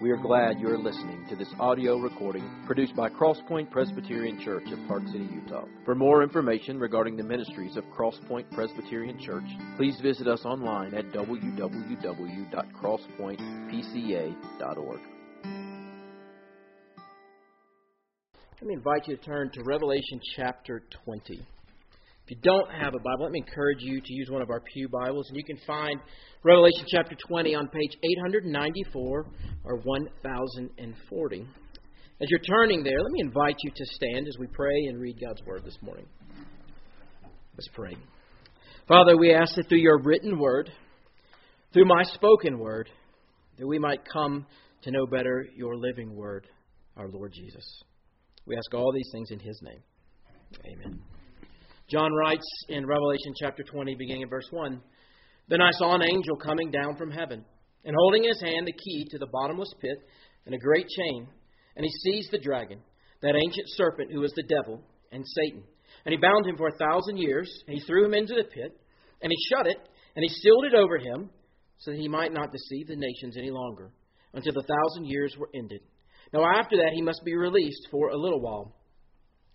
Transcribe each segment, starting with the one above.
We are glad you are listening to this audio recording produced by Crosspoint Presbyterian Church of Park City, Utah. For more information regarding the ministries of Crosspoint Presbyterian Church, please visit us online at www.crosspointpca.org. Let me invite you to turn to Revelation chapter 20. If you don't have a Bible, let me encourage you to use one of our Pew Bibles, and you can find Revelation chapter 20 on page 894 or 1040. As you're turning there, let me invite you to stand as we pray and read God's Word this morning. Let's pray. Father, we ask that through your written Word, through my spoken Word, that we might come to know better your living Word, our Lord Jesus. We ask all these things in His name. Amen. John writes in Revelation chapter 20, beginning in verse 1 Then I saw an angel coming down from heaven, and holding in his hand the key to the bottomless pit and a great chain. And he seized the dragon, that ancient serpent who is the devil and Satan. And he bound him for a thousand years, and he threw him into the pit, and he shut it, and he sealed it over him, so that he might not deceive the nations any longer, until the thousand years were ended. Now after that he must be released for a little while.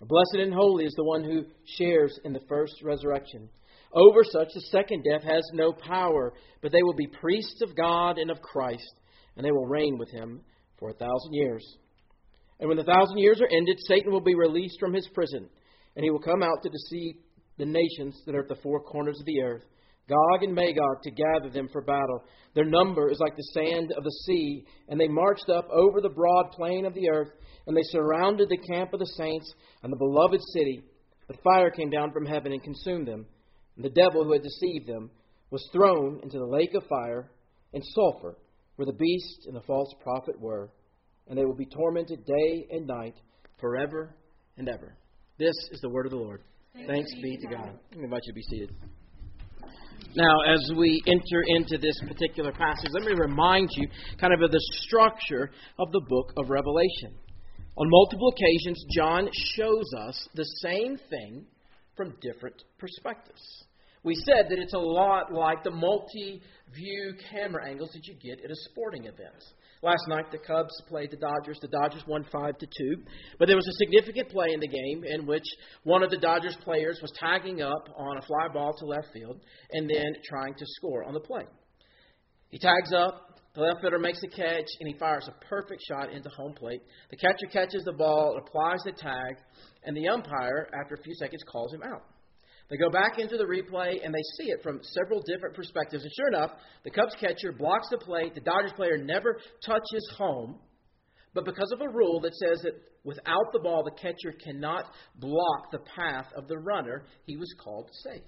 Blessed and holy is the one who shares in the first resurrection. Over such, the second death has no power, but they will be priests of God and of Christ, and they will reign with him for a thousand years. And when the thousand years are ended, Satan will be released from his prison, and he will come out to deceive the nations that are at the four corners of the earth, Gog and Magog, to gather them for battle. Their number is like the sand of the sea, and they marched up over the broad plain of the earth and they surrounded the camp of the saints and the beloved city. But fire came down from heaven and consumed them. And the devil who had deceived them was thrown into the lake of fire and sulfur, where the beast and the false prophet were. And they will be tormented day and night forever and ever. This is the word of the Lord. Thanks, Thanks be to God. I invite you to be seated. Now, as we enter into this particular passage, let me remind you kind of of the structure of the book of Revelation. On multiple occasions, John shows us the same thing from different perspectives. We said that it's a lot like the multi view camera angles that you get at a sporting event. Last night, the Cubs played the Dodgers. The Dodgers won 5 to 2. But there was a significant play in the game in which one of the Dodgers players was tagging up on a fly ball to left field and then trying to score on the play. He tags up, the left fielder makes a catch, and he fires a perfect shot into home plate. The catcher catches the ball, applies the tag, and the umpire, after a few seconds, calls him out. They go back into the replay and they see it from several different perspectives. And sure enough, the Cubs catcher blocks the plate. The Dodgers player never touches home. But because of a rule that says that without the ball, the catcher cannot block the path of the runner, he was called safe.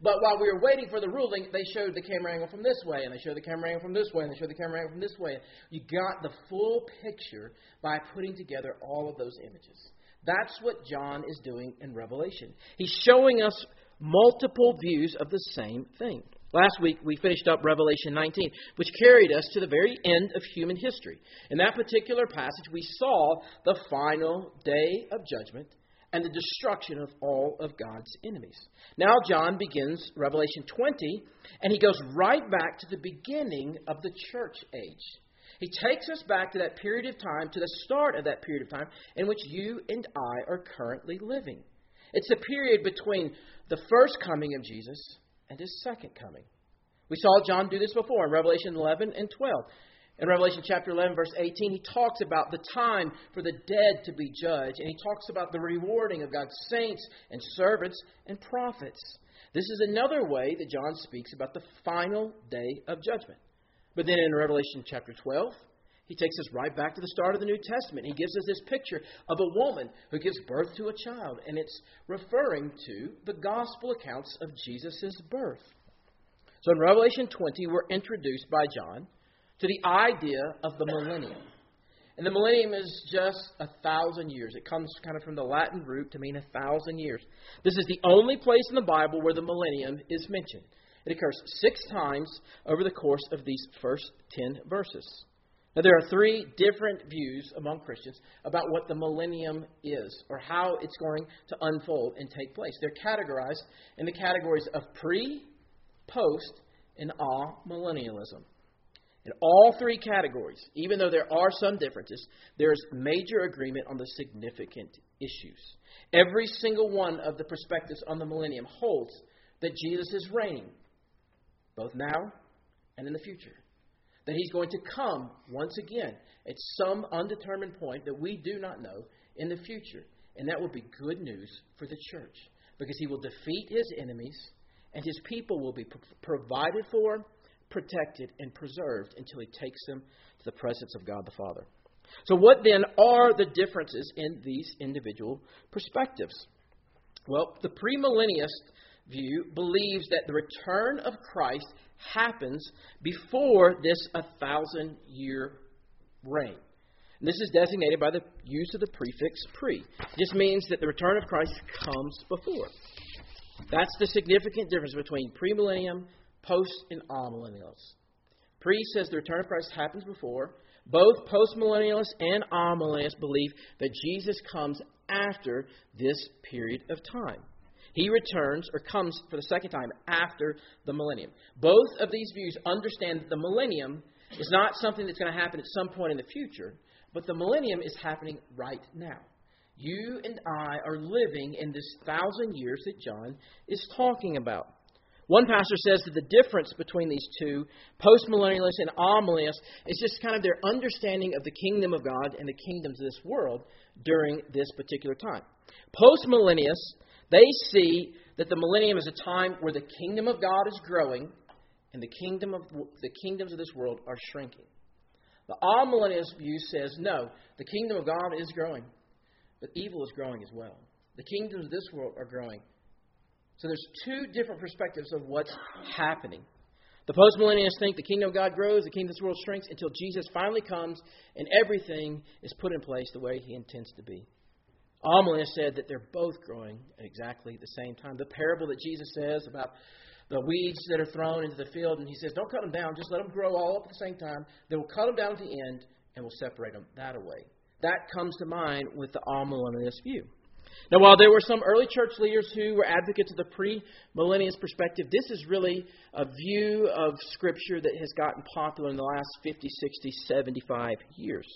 But while we were waiting for the ruling, they showed the camera angle from this way, and they showed the camera angle from this way, and they showed the camera angle from this way. You got the full picture by putting together all of those images. That's what John is doing in Revelation. He's showing us multiple views of the same thing. Last week, we finished up Revelation 19, which carried us to the very end of human history. In that particular passage, we saw the final day of judgment and the destruction of all of God's enemies. Now, John begins Revelation 20, and he goes right back to the beginning of the church age. He takes us back to that period of time, to the start of that period of time, in which you and I are currently living. It's the period between the first coming of Jesus and his second coming. We saw John do this before in Revelation 11 and 12. In Revelation chapter 11, verse 18, he talks about the time for the dead to be judged, and he talks about the rewarding of God's saints and servants and prophets. This is another way that John speaks about the final day of judgment. But then in Revelation chapter 12, he takes us right back to the start of the New Testament. He gives us this picture of a woman who gives birth to a child, and it's referring to the gospel accounts of Jesus' birth. So in Revelation 20, we're introduced by John to the idea of the millennium. And the millennium is just a thousand years. It comes kind of from the Latin root to mean a thousand years. This is the only place in the Bible where the millennium is mentioned. It occurs six times over the course of these first ten verses. Now, there are three different views among Christians about what the millennium is or how it's going to unfold and take place. They're categorized in the categories of pre, post, and amillennialism. In all three categories, even though there are some differences, there is major agreement on the significant issues. Every single one of the perspectives on the millennium holds that Jesus is reigning, both now and in the future. That he's going to come once again at some undetermined point that we do not know in the future. And that will be good news for the church because he will defeat his enemies and his people will be provided for protected, and preserved until he takes them to the presence of God the Father. So, what then are the differences in these individual perspectives? Well, the premillennialist view believes that the return of Christ happens before this a thousand year reign. And this is designated by the use of the prefix pre. This means that the return of Christ comes before. That's the significant difference between premillennium post and amillennialists. Pre says the return of Christ happens before. Both postmillennialists and amillennialists believe that Jesus comes after this period of time. He returns or comes for the second time after the millennium. Both of these views understand that the millennium is not something that's going to happen at some point in the future, but the millennium is happening right now. You and I are living in this thousand years that John is talking about. One pastor says that the difference between these two, postmillennialists and amillennialists, is just kind of their understanding of the kingdom of God and the kingdoms of this world during this particular time. Postmillennialists, they see that the millennium is a time where the kingdom of God is growing and the kingdom of the kingdoms of this world are shrinking. The amillennialist view says no, the kingdom of God is growing, but evil is growing as well. The kingdoms of this world are growing, so there's two different perspectives of what's happening. The postmillennialists think the kingdom of God grows, the kingdom of this world shrinks until Jesus finally comes and everything is put in place the way he intends to be. Amillennialists said that they're both growing at exactly the same time. The parable that Jesus says about the weeds that are thrown into the field, and he says, Don't cut them down, just let them grow all up at the same time. Then we'll cut them down at the end and we'll separate them that away. That comes to mind with the amillennialist view. Now, while there were some early church leaders who were advocates of the pre-millennialist perspective, this is really a view of Scripture that has gotten popular in the last 50, 60, 75 years.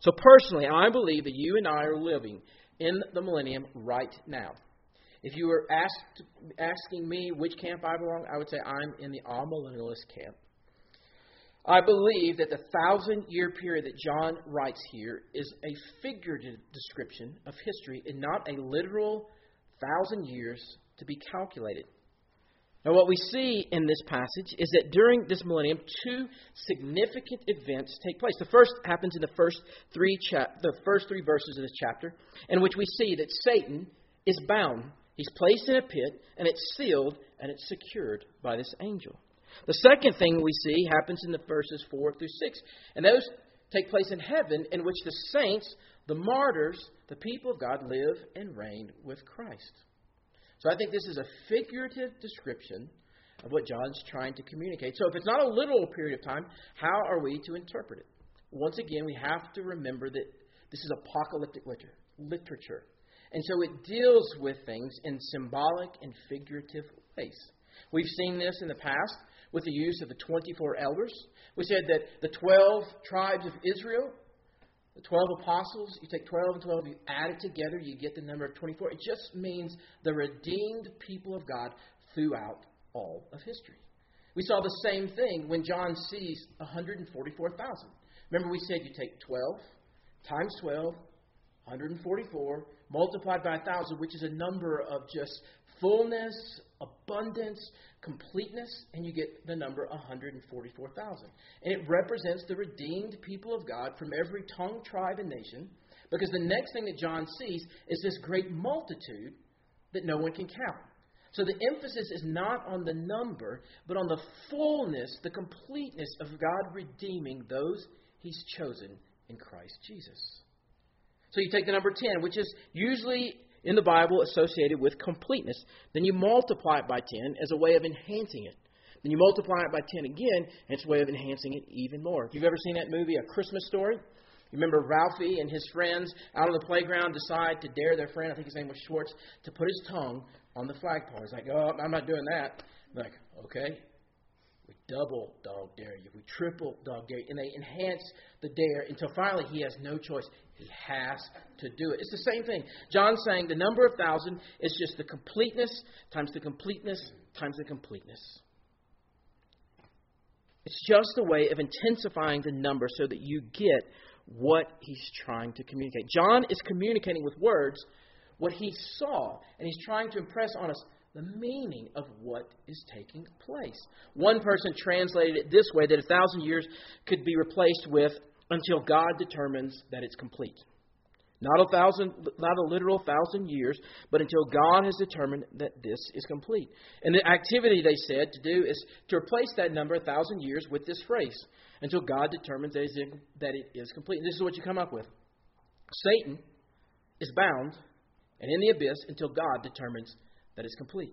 So, personally, I believe that you and I are living in the millennium right now. If you were asked, asking me which camp I belong, I would say I'm in the amillennialist camp. I believe that the thousand year period that John writes here is a figurative description of history and not a literal thousand years to be calculated. Now, what we see in this passage is that during this millennium, two significant events take place. The first happens in the first three, chap- the first three verses of this chapter, in which we see that Satan is bound. He's placed in a pit, and it's sealed, and it's secured by this angel. The second thing we see happens in the verses 4 through 6. And those take place in heaven, in which the saints, the martyrs, the people of God live and reign with Christ. So I think this is a figurative description of what John's trying to communicate. So if it's not a literal period of time, how are we to interpret it? Once again, we have to remember that this is apocalyptic literature. And so it deals with things in symbolic and figurative ways. We've seen this in the past with the use of the 24 elders. We said that the 12 tribes of Israel, the 12 apostles, you take 12 and 12, you add it together, you get the number of 24. It just means the redeemed people of God throughout all of history. We saw the same thing when John sees 144,000. Remember, we said you take 12 times 12, 144, multiplied by 1,000, which is a number of just fullness, abundance, completeness, and you get the number 144,000. And it represents the redeemed people of God from every tongue, tribe, and nation, because the next thing that John sees is this great multitude that no one can count. So the emphasis is not on the number, but on the fullness, the completeness of God redeeming those he's chosen in Christ Jesus. So you take the number 10, which is usually in the Bible associated with completeness. Then you multiply it by 10 as a way of enhancing it. Then you multiply it by 10 again, and it's a way of enhancing it even more. If you've ever seen that movie, A Christmas Story, you remember Ralphie and his friends out on the playground decide to dare their friend, I think his name was Schwartz, to put his tongue on the flagpole. He's like, oh, I'm not doing that. I'm like, okay. We double dog dare you. We triple dog dare you. And they enhance the dare until finally he has no choice. He has to do it. It's the same thing. John's saying the number of thousand is just the completeness times the completeness times the completeness. It's just a way of intensifying the number so that you get what he's trying to communicate. John is communicating with words what he saw, and he's trying to impress on us the meaning of what is taking place. One person translated it this way that a thousand years could be replaced with until God determines that it's complete. Not a thousand, not a literal thousand years, but until God has determined that this is complete. And the activity they said to do is to replace that number, a thousand years, with this phrase, until God determines that it is complete. And this is what you come up with Satan is bound and in the abyss until God determines that it's complete.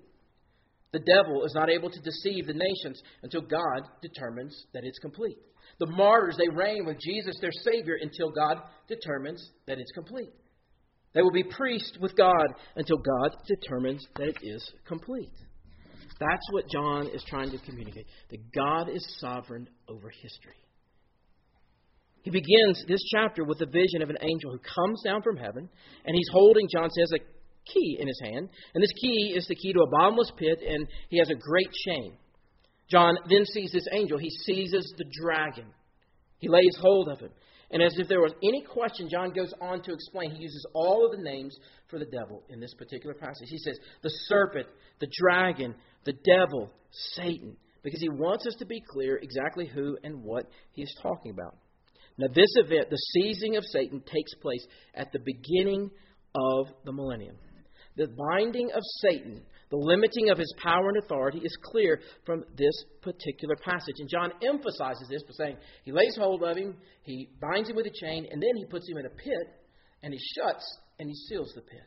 The devil is not able to deceive the nations until God determines that it's complete. The martyrs, they reign with Jesus, their Savior, until God determines that it's complete. They will be priests with God until God determines that it is complete. That's what John is trying to communicate that God is sovereign over history. He begins this chapter with a vision of an angel who comes down from heaven, and he's holding, John says, a key in his hand. And this key is the key to a bottomless pit, and he has a great chain. John then sees this angel. He seizes the dragon. He lays hold of him. And as if there was any question, John goes on to explain. He uses all of the names for the devil in this particular passage. He says, the serpent, the dragon, the devil, Satan, because he wants us to be clear exactly who and what he is talking about. Now, this event, the seizing of Satan, takes place at the beginning of the millennium. The binding of Satan, the limiting of his power and authority, is clear from this particular passage. And John emphasizes this by saying he lays hold of him, he binds him with a chain, and then he puts him in a pit, and he shuts and he seals the pit.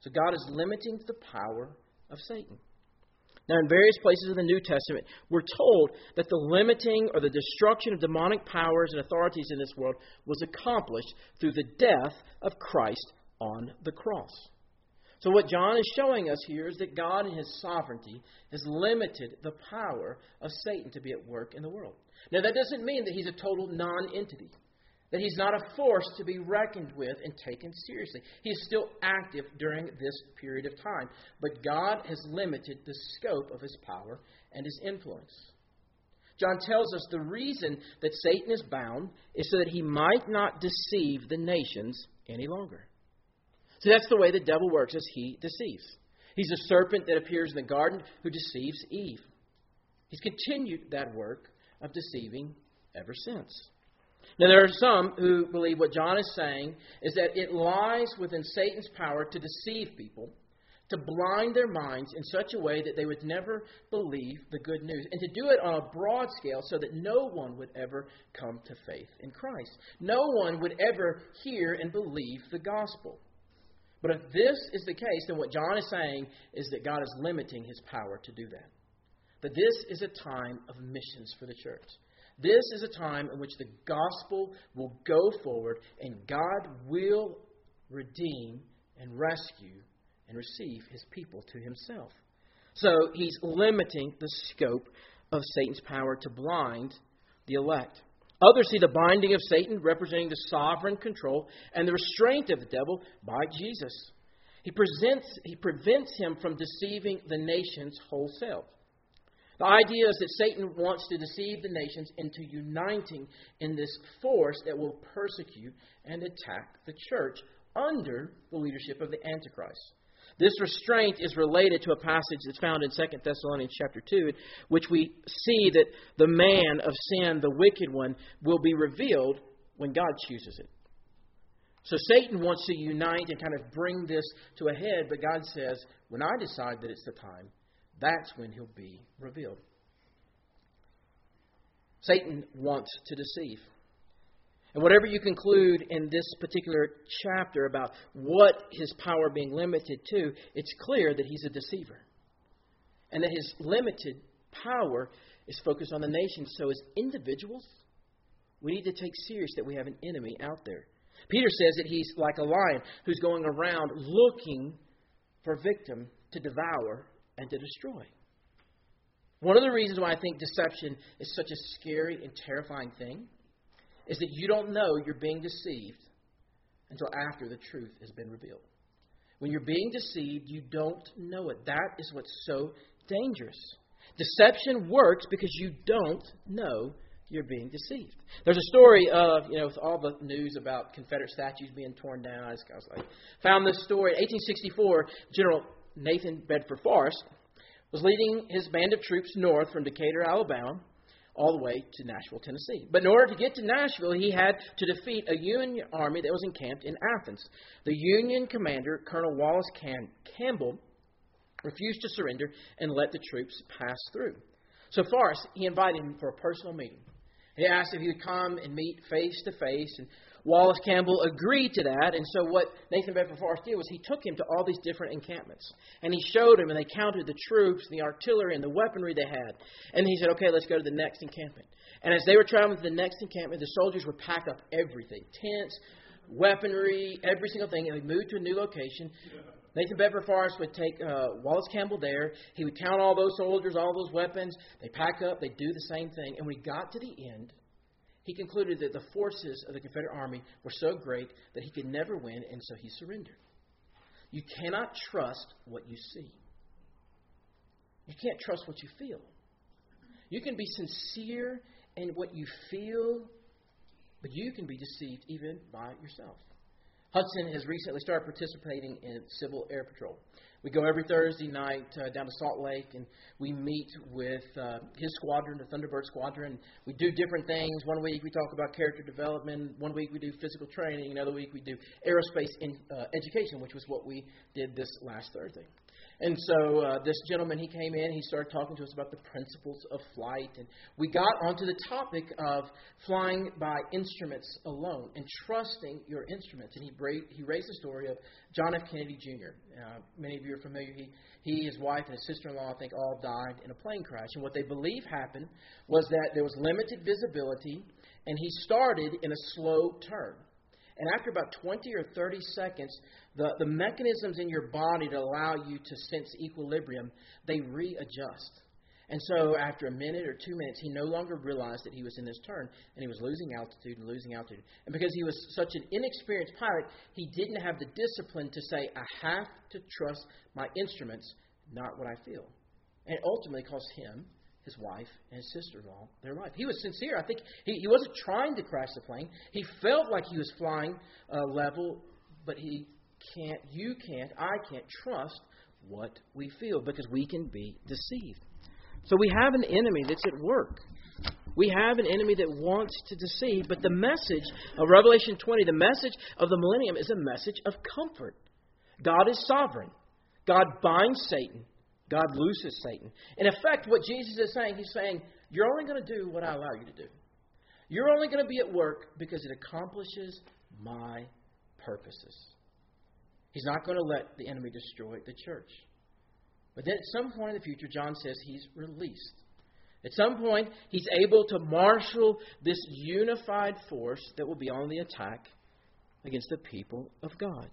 So God is limiting the power of Satan. Now, in various places in the New Testament, we're told that the limiting or the destruction of demonic powers and authorities in this world was accomplished through the death of Christ on the cross. So, what John is showing us here is that God, in His sovereignty, has limited the power of Satan to be at work in the world. Now, that doesn't mean that he's a total non entity, that he's not a force to be reckoned with and taken seriously. He's still active during this period of time, but God has limited the scope of his power and his influence. John tells us the reason that Satan is bound is so that he might not deceive the nations any longer. So that's the way the devil works, as he deceives. He's a serpent that appears in the garden who deceives Eve. He's continued that work of deceiving ever since. Now, there are some who believe what John is saying is that it lies within Satan's power to deceive people, to blind their minds in such a way that they would never believe the good news, and to do it on a broad scale so that no one would ever come to faith in Christ. No one would ever hear and believe the gospel. But if this is the case, then what John is saying is that God is limiting his power to do that. That this is a time of missions for the church. This is a time in which the gospel will go forward and God will redeem and rescue and receive his people to himself. So he's limiting the scope of Satan's power to blind the elect. Others see the binding of Satan representing the sovereign control and the restraint of the devil by Jesus. He, presents, he prevents him from deceiving the nations wholesale. The idea is that Satan wants to deceive the nations into uniting in this force that will persecute and attack the church under the leadership of the Antichrist. This restraint is related to a passage that's found in 2 Thessalonians chapter 2, which we see that the man of sin, the wicked one, will be revealed when God chooses it. So Satan wants to unite and kind of bring this to a head, but God says, when I decide that it's the time, that's when he'll be revealed. Satan wants to deceive. And whatever you conclude in this particular chapter about what his power being limited to, it's clear that he's a deceiver. And that his limited power is focused on the nation. So, as individuals, we need to take serious that we have an enemy out there. Peter says that he's like a lion who's going around looking for victim to devour and to destroy. One of the reasons why I think deception is such a scary and terrifying thing is that you don't know you're being deceived until after the truth has been revealed. When you're being deceived, you don't know it. That is what's so dangerous. Deception works because you don't know you're being deceived. There's a story of, you know, with all the news about Confederate statues being torn down. I was like, found this story. In 1864, General Nathan Bedford Forrest was leading his band of troops north from Decatur, Alabama, all the way to Nashville, Tennessee. But in order to get to Nashville, he had to defeat a Union army that was encamped in Athens. The Union commander, Colonel Wallace Cam- Campbell, refused to surrender and let the troops pass through. So Forrest, he invited him for a personal meeting. He asked if he would come and meet face to face, and Wallace Campbell agreed to that. And so what Nathan Bedford Forrest did was he took him to all these different encampments, and he showed him, and they counted the troops, and the artillery, and the weaponry they had. And he said, "Okay, let's go to the next encampment." And as they were traveling to the next encampment, the soldiers would pack up everything: tents, weaponry, every single thing, and they moved to a new location. Nathan Bedford Forrest would take uh, Wallace Campbell there. He would count all those soldiers, all those weapons. They pack up. They do the same thing. And we got to the end, he concluded that the forces of the Confederate Army were so great that he could never win, and so he surrendered. You cannot trust what you see. You can't trust what you feel. You can be sincere in what you feel, but you can be deceived even by yourself. Hudson has recently started participating in Civil Air Patrol. We go every Thursday night uh, down to Salt Lake and we meet with uh, his squadron, the Thunderbird Squadron. We do different things. One week we talk about character development. One week we do physical training. Another week we do aerospace in, uh, education, which was what we did this last Thursday. And so uh, this gentleman, he came in, he started talking to us about the principles of flight, and we got onto the topic of flying by instruments alone and trusting your instruments. And he, bra- he raised the story of John F. Kennedy Jr. Uh, many of you are familiar. He, he, his wife, and his sister-in-law, I think, all died in a plane crash. And what they believe happened was that there was limited visibility, and he started in a slow turn. And after about 20 or 30 seconds, the, the mechanisms in your body to allow you to sense equilibrium, they readjust. And so after a minute or two minutes, he no longer realized that he was in this turn, and he was losing altitude and losing altitude. And because he was such an inexperienced pilot, he didn't have the discipline to say, I have to trust my instruments, not what I feel. And it ultimately cost him his wife and his sister-in-law their life. He was sincere. I think he, he wasn't trying to crash the plane. He felt like he was flying uh, level, but he can't, you can't, I can't trust what we feel because we can be deceived. So we have an enemy that's at work. We have an enemy that wants to deceive, but the message of Revelation 20, the message of the millennium, is a message of comfort. God is sovereign. God binds Satan. God looses Satan. In effect, what Jesus is saying, he's saying, You're only going to do what I allow you to do. You're only going to be at work because it accomplishes my purposes. He's not going to let the enemy destroy the church. But then at some point in the future, John says he's released. At some point, he's able to marshal this unified force that will be on the attack against the people of God.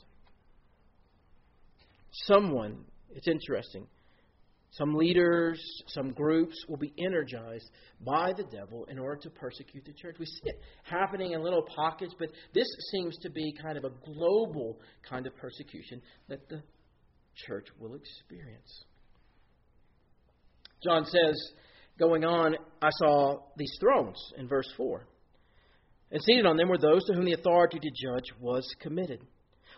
Someone, it's interesting, some leaders, some groups will be energized by the devil in order to persecute the church. We see it happening in little pockets, but this seems to be kind of a global kind of persecution that the church will experience. John says, going on, I saw these thrones in verse 4. And seated on them were those to whom the authority to judge was committed.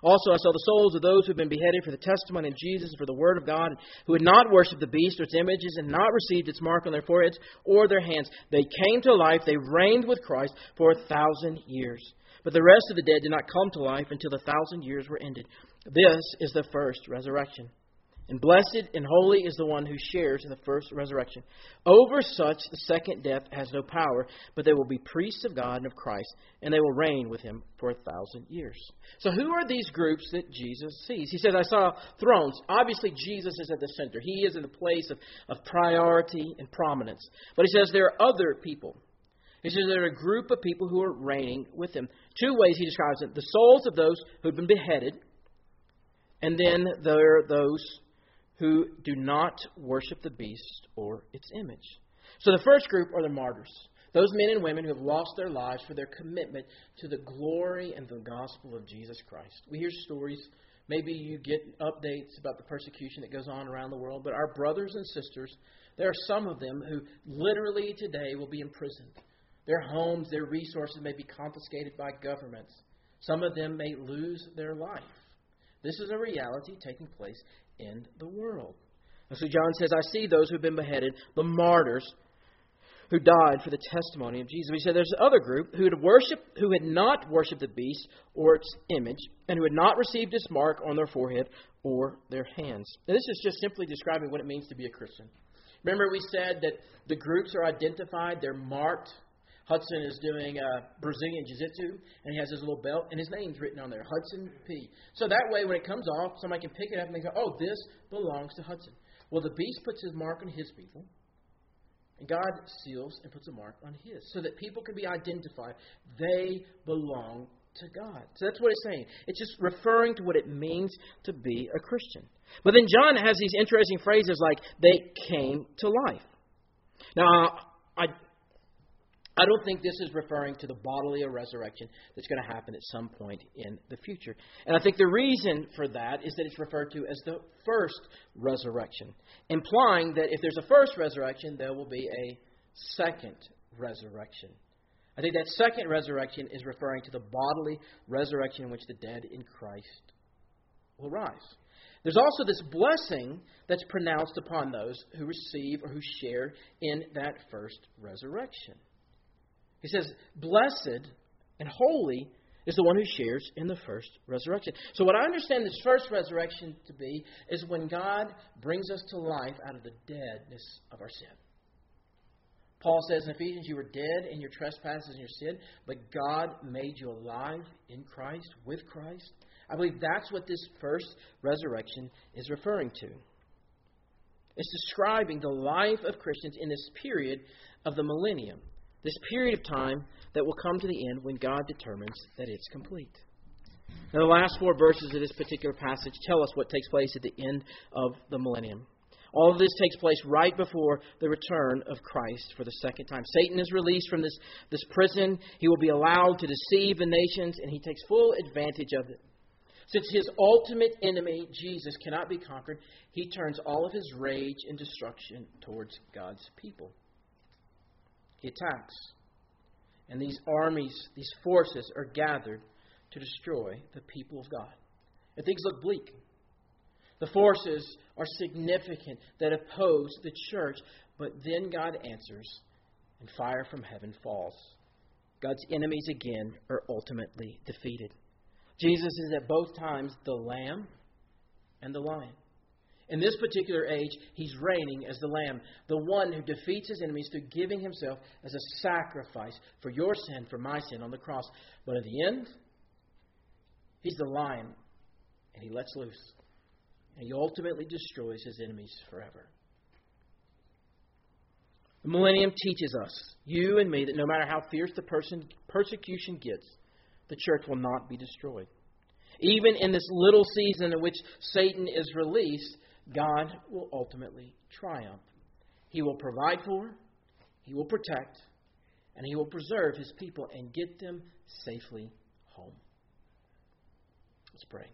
Also, I saw the souls of those who had been beheaded for the testimony of Jesus and for the word of God, who had not worshipped the beast or its images and not received its mark on their foreheads or their hands. They came to life. They reigned with Christ for a thousand years. But the rest of the dead did not come to life until the thousand years were ended. This is the first resurrection. And blessed and holy is the one who shares in the first resurrection. Over such, the second death has no power, but they will be priests of God and of Christ, and they will reign with him for a thousand years. So, who are these groups that Jesus sees? He says, I saw thrones. Obviously, Jesus is at the center. He is in the place of, of priority and prominence. But he says there are other people. He says there are a group of people who are reigning with him. Two ways he describes it the souls of those who have been beheaded, and then there are those who do not worship the beast or its image. So the first group are the martyrs. Those men and women who have lost their lives for their commitment to the glory and the gospel of Jesus Christ. We hear stories, maybe you get updates about the persecution that goes on around the world, but our brothers and sisters, there are some of them who literally today will be imprisoned. Their homes, their resources may be confiscated by governments. Some of them may lose their life. This is a reality taking place in the world. And so John says, I see those who've been beheaded, the martyrs who died for the testimony of Jesus. He said there's another group who had worshiped, who had not worshipped the beast or its image, and who had not received its mark on their forehead or their hands. This is just simply describing what it means to be a Christian. Remember, we said that the groups are identified, they're marked. Hudson is doing uh, Brazilian Jiu Jitsu, and he has his little belt, and his name's written on there Hudson P. So that way, when it comes off, somebody can pick it up and they go, oh, this belongs to Hudson. Well, the beast puts his mark on his people, and God seals and puts a mark on his, so that people can be identified. They belong to God. So that's what it's saying. It's just referring to what it means to be a Christian. But then John has these interesting phrases like, they came to life. Now, I I don't think this is referring to the bodily resurrection that's going to happen at some point in the future. And I think the reason for that is that it's referred to as the first resurrection, implying that if there's a first resurrection, there will be a second resurrection. I think that second resurrection is referring to the bodily resurrection in which the dead in Christ will rise. There's also this blessing that's pronounced upon those who receive or who share in that first resurrection. He says, Blessed and holy is the one who shares in the first resurrection. So, what I understand this first resurrection to be is when God brings us to life out of the deadness of our sin. Paul says in Ephesians, You were dead in your trespasses and your sin, but God made you alive in Christ, with Christ. I believe that's what this first resurrection is referring to. It's describing the life of Christians in this period of the millennium. This period of time that will come to the end when God determines that it's complete. Now, the last four verses of this particular passage tell us what takes place at the end of the millennium. All of this takes place right before the return of Christ for the second time. Satan is released from this, this prison. He will be allowed to deceive the nations, and he takes full advantage of it. Since his ultimate enemy, Jesus, cannot be conquered, he turns all of his rage and destruction towards God's people. He attacks. And these armies, these forces are gathered to destroy the people of God. And things look bleak. The forces are significant that oppose the church, but then God answers, and fire from heaven falls. God's enemies again are ultimately defeated. Jesus is at both times the lamb and the lion. In this particular age, he's reigning as the Lamb, the one who defeats his enemies through giving himself as a sacrifice for your sin, for my sin on the cross. But at the end, he's the lion, and he lets loose. And he ultimately destroys his enemies forever. The millennium teaches us, you and me, that no matter how fierce the person, persecution gets, the church will not be destroyed. Even in this little season in which Satan is released, God will ultimately triumph. He will provide for, He will protect, and He will preserve His people and get them safely home. Let's pray.